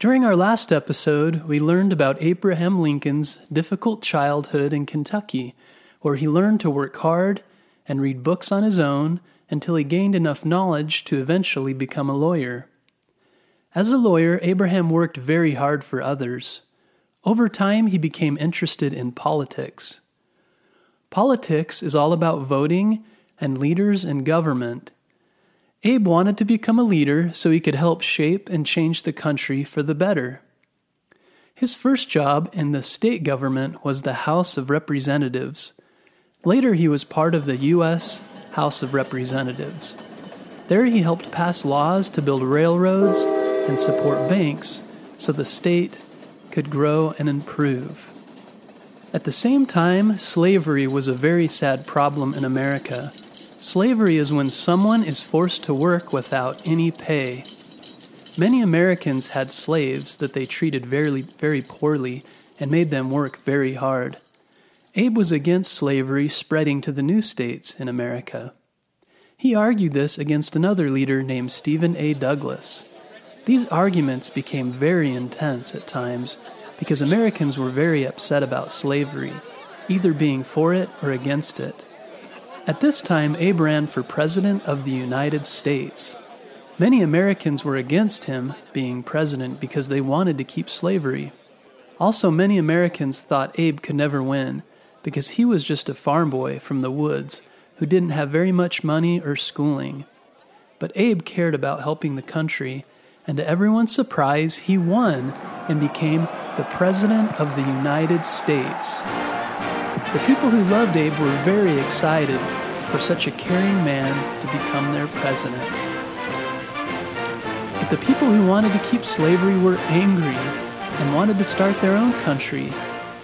During our last episode, we learned about Abraham Lincoln's difficult childhood in Kentucky, where he learned to work hard and read books on his own until he gained enough knowledge to eventually become a lawyer. As a lawyer, Abraham worked very hard for others. Over time, he became interested in politics. Politics is all about voting and leaders in government. Abe wanted to become a leader so he could help shape and change the country for the better. His first job in the state government was the House of Representatives. Later, he was part of the U.S. House of Representatives. There, he helped pass laws to build railroads and support banks so the state could grow and improve. At the same time, slavery was a very sad problem in America. Slavery is when someone is forced to work without any pay. Many Americans had slaves that they treated very, very poorly and made them work very hard. Abe was against slavery spreading to the new states in America. He argued this against another leader named Stephen A. Douglas. These arguments became very intense at times because Americans were very upset about slavery, either being for it or against it. At this time, Abe ran for President of the United States. Many Americans were against him being president because they wanted to keep slavery. Also, many Americans thought Abe could never win because he was just a farm boy from the woods who didn't have very much money or schooling. But Abe cared about helping the country, and to everyone's surprise, he won and became the President of the United States. The people who loved Abe were very excited for such a caring man to become their president. But the people who wanted to keep slavery were angry and wanted to start their own country.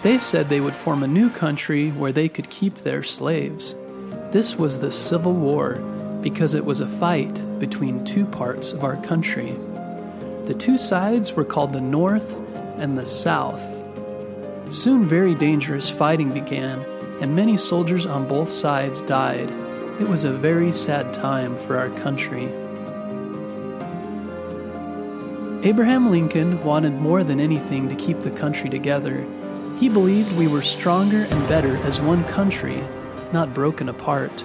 They said they would form a new country where they could keep their slaves. This was the Civil War because it was a fight between two parts of our country. The two sides were called the North and the South. Soon, very dangerous fighting began, and many soldiers on both sides died. It was a very sad time for our country. Abraham Lincoln wanted more than anything to keep the country together. He believed we were stronger and better as one country, not broken apart.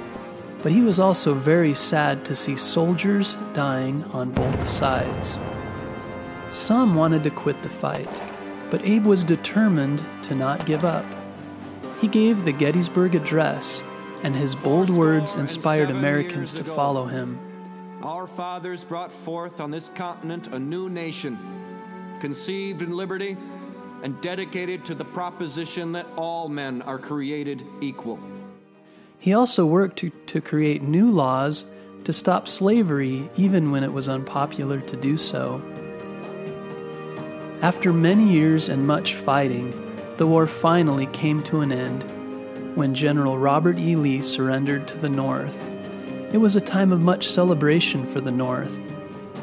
But he was also very sad to see soldiers dying on both sides. Some wanted to quit the fight, but Abe was determined to not give up. He gave the Gettysburg Address, and his bold words inspired Americans to follow him. Our fathers brought forth on this continent a new nation, conceived in liberty and dedicated to the proposition that all men are created equal. He also worked to, to create new laws to stop slavery, even when it was unpopular to do so. After many years and much fighting, the war finally came to an end when General Robert E. Lee surrendered to the North. It was a time of much celebration for the North.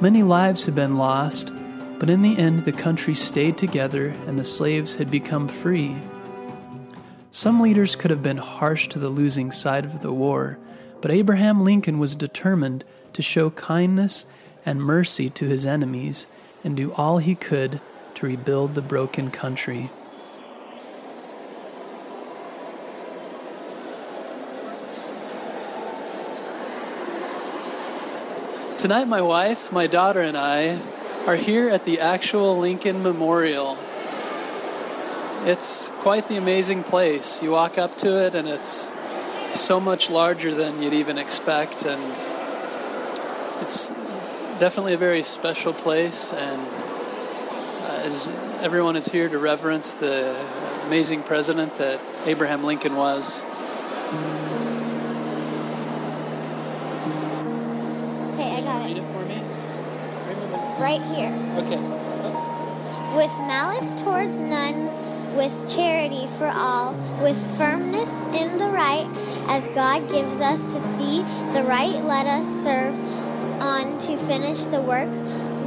Many lives had been lost, but in the end the country stayed together and the slaves had become free. Some leaders could have been harsh to the losing side of the war, but Abraham Lincoln was determined to show kindness and mercy to his enemies and do all he could to rebuild the broken country. Tonight, my wife, my daughter, and I are here at the actual Lincoln Memorial. It's quite the amazing place. You walk up to it, and it's so much larger than you'd even expect, and it's definitely a very special place. And as everyone is here to reverence the amazing president that Abraham Lincoln was. Okay, I got it. Read it. it for me. Right here. Okay. With malice towards none, with charity for all, with firmness in the right, as God gives us to see the right, let us serve on to finish the work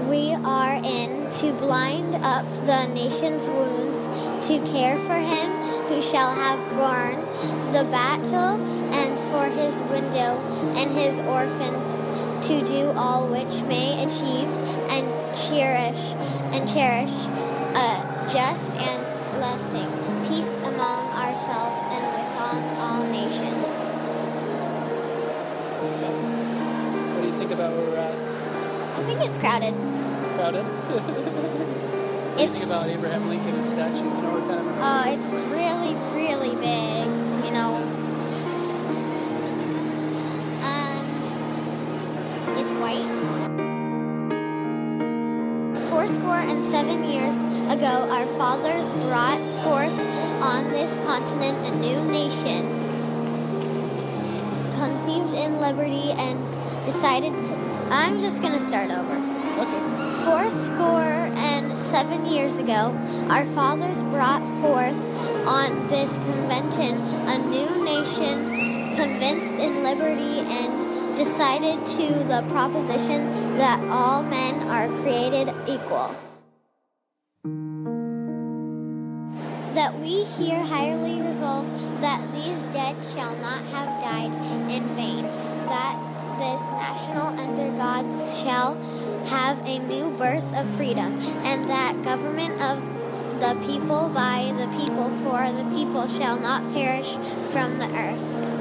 we are in, to blind up the nation's wounds, to care for him who shall have borne the battle, and for his widow and his orphan, to do all which may achieve and cherish and cherish a just and lasting peace among ourselves and with all nations. What do you think about where we're at? I think it's crowded. Crowded? what do you It's about Abraham Lincoln's statue? You know, we're kind of. uh, it's really, really big. You know. Um, it's white. Fourscore and seven years ago, our fathers brought forth on this continent a new nation, conceived in liberty and decided. To, I'm just gonna start over. Okay. Four score and seven years ago, our fathers brought forth on this convention a new nation convinced in liberty and decided to the proposition that all men are created equal. That we here highly resolve that these dead shall not have died in vain, that this national under God shall have a new birth of freedom, and that government of the people by the people for the people shall not perish from the earth.